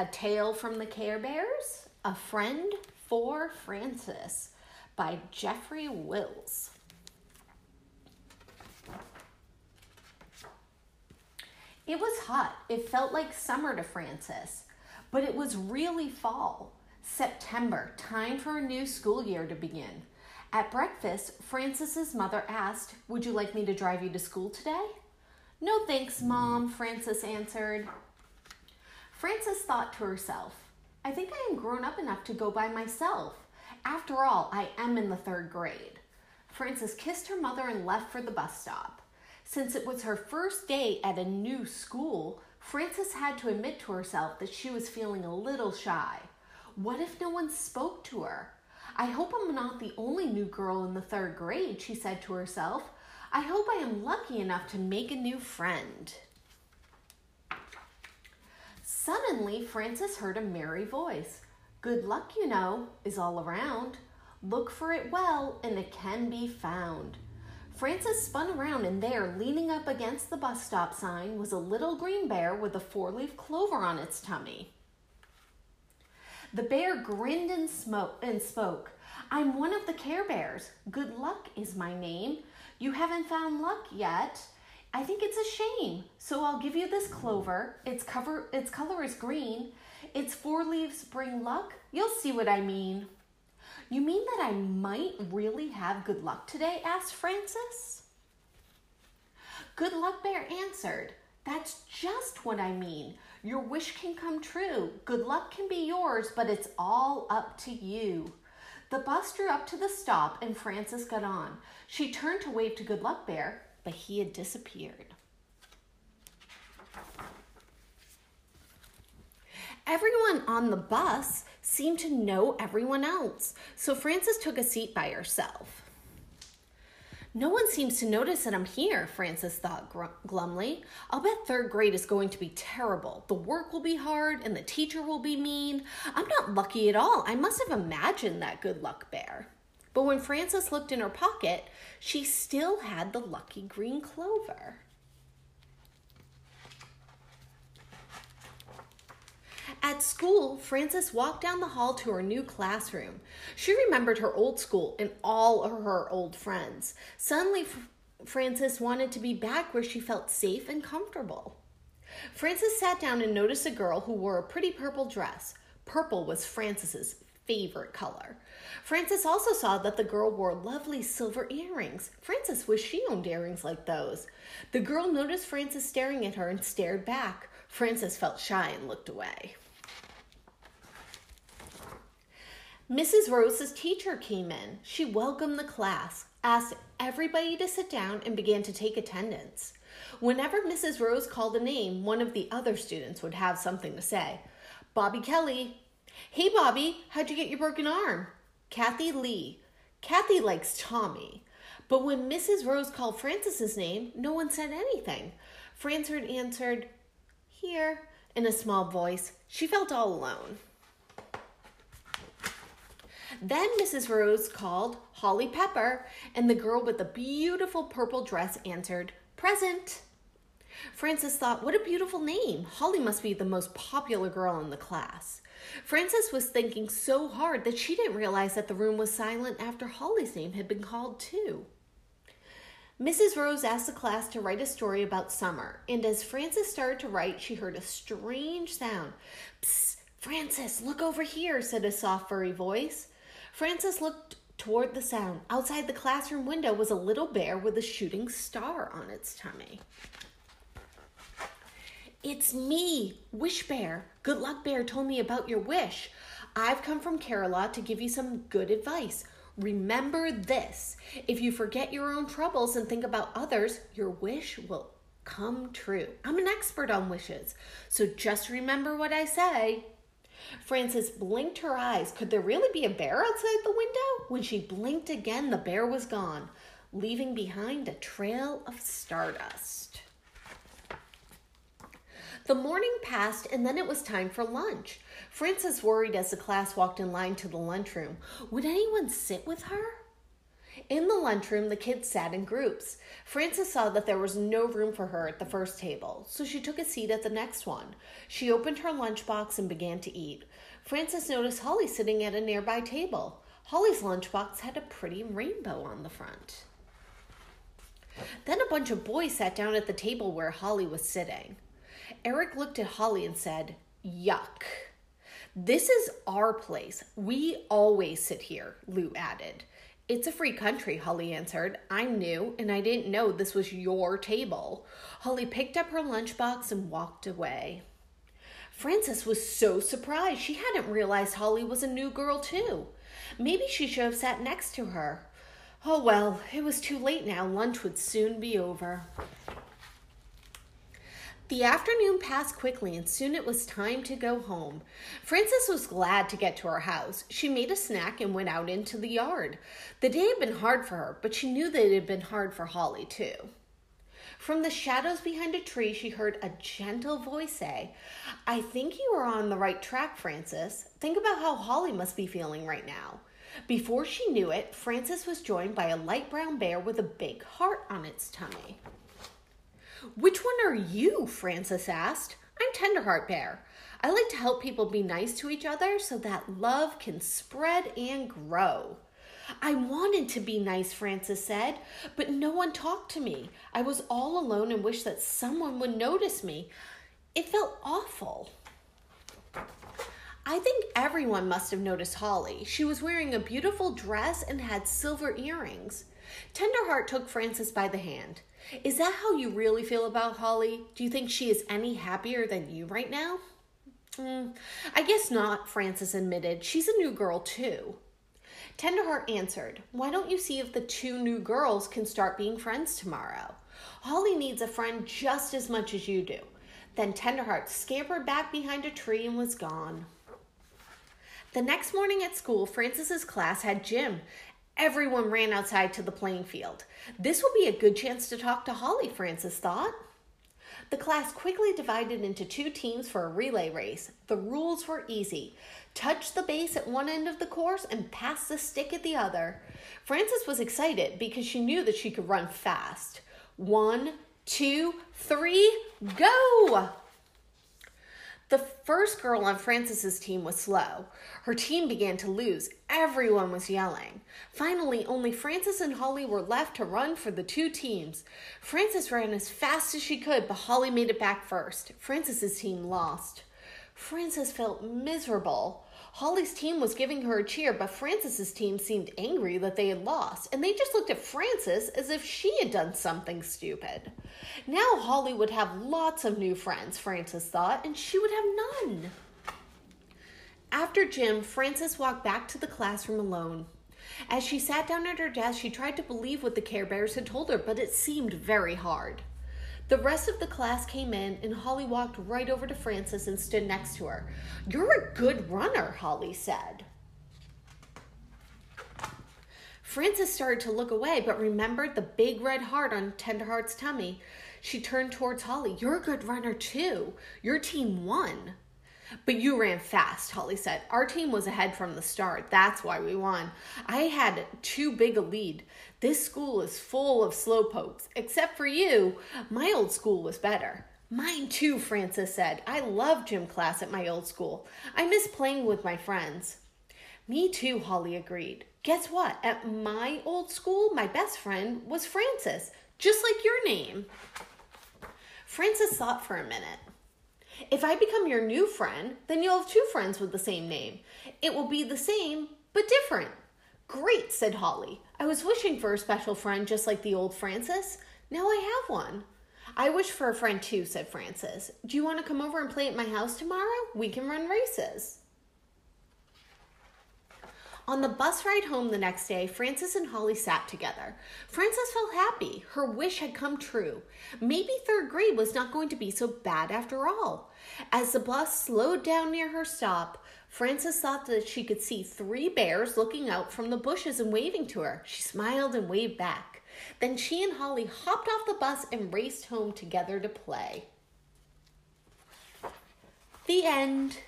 A Tale from the Care Bears, A Friend for Frances by Jeffrey Wills. It was hot. It felt like summer to Frances, but it was really fall. September, time for a new school year to begin. At breakfast, Frances's mother asked, Would you like me to drive you to school today? No thanks, Mom, Frances answered. Frances thought to herself, I think I am grown up enough to go by myself. After all, I am in the third grade. Frances kissed her mother and left for the bus stop. Since it was her first day at a new school, Frances had to admit to herself that she was feeling a little shy. What if no one spoke to her? I hope I'm not the only new girl in the third grade, she said to herself. I hope I am lucky enough to make a new friend. Suddenly, Frances heard a merry voice. Good luck, you know, is all around. Look for it well, and it can be found. Frances spun around, and there, leaning up against the bus stop sign, was a little green bear with a four leaf clover on its tummy. The bear grinned and, smoke, and spoke. I'm one of the Care Bears. Good luck is my name. You haven't found luck yet. I think it's a shame. So I'll give you this clover. Its cover its color is green. Its four leaves bring luck. You'll see what I mean. You mean that I might really have good luck today? asked Frances. Good Luck Bear answered, That's just what I mean. Your wish can come true. Good luck can be yours, but it's all up to you. The bus drew up to the stop and Frances got on. She turned to wave to Good Luck Bear, but he had disappeared. Everyone on the bus seemed to know everyone else, so Frances took a seat by herself. No one seems to notice that I'm here, Frances thought glumly. I'll bet third grade is going to be terrible. The work will be hard and the teacher will be mean. I'm not lucky at all. I must have imagined that good luck bear. But when Frances looked in her pocket, she still had the lucky green clover. At school, Frances walked down the hall to her new classroom. She remembered her old school and all of her old friends. Suddenly, Frances wanted to be back where she felt safe and comfortable. Frances sat down and noticed a girl who wore a pretty purple dress. Purple was Frances's favorite color. Frances also saw that the girl wore lovely silver earrings. Frances wished she owned earrings like those. The girl noticed Frances staring at her and stared back. Frances felt shy and looked away. Mrs. Rose's teacher came in. She welcomed the class, asked everybody to sit down, and began to take attendance. Whenever Mrs. Rose called a name, one of the other students would have something to say. Bobby Kelly. Hey, Bobby, how'd you get your broken arm? Kathy Lee. Kathy likes Tommy. But when Mrs. Rose called Frances's name, no one said anything. Frances answered, Here, in a small voice. She felt all alone. Then Mrs. Rose called Holly Pepper, and the girl with the beautiful purple dress answered, Present. Frances thought, What a beautiful name. Holly must be the most popular girl in the class. Frances was thinking so hard that she didn't realize that the room was silent after Holly's name had been called too. Mrs. Rose asked the class to write a story about summer, and as Frances started to write, she heard a strange sound. Psst, Frances, look over here, said a soft, furry voice. Frances looked toward the sound. Outside the classroom window was a little bear with a shooting star on its tummy. It's me, Wish Bear. Good Luck Bear told me about your wish. I've come from Care-a-Lot to give you some good advice. Remember this if you forget your own troubles and think about others, your wish will come true. I'm an expert on wishes, so just remember what I say. Frances blinked her eyes. Could there really be a bear outside the window? When she blinked again, the bear was gone, leaving behind a trail of stardust. The morning passed, and then it was time for lunch. Frances worried as the class walked in line to the lunchroom. Would anyone sit with her? In the lunchroom, the kids sat in groups. Frances saw that there was no room for her at the first table, so she took a seat at the next one. She opened her lunchbox and began to eat. Frances noticed Holly sitting at a nearby table. Holly's lunchbox had a pretty rainbow on the front. Then a bunch of boys sat down at the table where Holly was sitting. Eric looked at Holly and said, Yuck. This is our place. We always sit here, Lou added. It's a free country, Holly answered. I'm new and I didn't know this was your table. Holly picked up her lunchbox and walked away. Frances was so surprised. She hadn't realized Holly was a new girl, too. Maybe she should have sat next to her. Oh well, it was too late now. Lunch would soon be over. The afternoon passed quickly, and soon it was time to go home. Frances was glad to get to her house. She made a snack and went out into the yard. The day had been hard for her, but she knew that it had been hard for Holly, too. From the shadows behind a tree, she heard a gentle voice say, I think you are on the right track, Frances. Think about how Holly must be feeling right now. Before she knew it, Frances was joined by a light brown bear with a big heart on its tummy. Which one are you? Frances asked. I'm Tenderheart Bear. I like to help people be nice to each other so that love can spread and grow. I wanted to be nice, Frances said, but no one talked to me. I was all alone and wished that someone would notice me. It felt awful. I think everyone must have noticed Holly. She was wearing a beautiful dress and had silver earrings. Tenderheart took Frances by the hand. Is that how you really feel about Holly? Do you think she is any happier than you right now? Mm, I guess not, Frances admitted. She's a new girl, too. Tenderheart answered, Why don't you see if the two new girls can start being friends tomorrow? Holly needs a friend just as much as you do. Then Tenderheart scampered back behind a tree and was gone. The next morning at school, Frances's class had gym, Everyone ran outside to the playing field. This will be a good chance to talk to Holly, Frances thought. The class quickly divided into two teams for a relay race. The rules were easy touch the base at one end of the course and pass the stick at the other. Frances was excited because she knew that she could run fast. One, two, three, go! The first girl on Frances's team was slow. Her team began to lose. Everyone was yelling. Finally, only Frances and Holly were left to run for the two teams. Frances ran as fast as she could, but Holly made it back first. Frances's team lost. Frances felt miserable. Holly's team was giving her a cheer, but Frances's team seemed angry that they had lost, and they just looked at Frances as if she had done something stupid. Now Holly would have lots of new friends, Frances thought, and she would have none. After gym, Frances walked back to the classroom alone. As she sat down at her desk, she tried to believe what the Care Bears had told her, but it seemed very hard. The rest of the class came in, and Holly walked right over to Frances and stood next to her. You're a good runner, Holly said. Frances started to look away, but remembered the big red heart on Tenderheart's tummy. She turned towards Holly. You're a good runner, too. Your team won. But you ran fast, Holly said. Our team was ahead from the start. That's why we won. I had too big a lead. This school is full of slowpokes. Except for you, my old school was better. Mine too, Frances said. I love gym class at my old school. I miss playing with my friends. Me too, Holly agreed. Guess what? At my old school, my best friend was Frances, just like your name. Frances thought for a minute. If I become your new friend, then you'll have two friends with the same name. It will be the same, but different. Great, said Holly. I was wishing for a special friend just like the old Frances. Now I have one. I wish for a friend too, said Frances. Do you want to come over and play at my house tomorrow? We can run races. On the bus ride home the next day, Frances and Holly sat together. Frances felt happy. Her wish had come true. Maybe third grade was not going to be so bad after all. As the bus slowed down near her stop, Frances thought that she could see three bears looking out from the bushes and waving to her. She smiled and waved back. Then she and Holly hopped off the bus and raced home together to play. The end.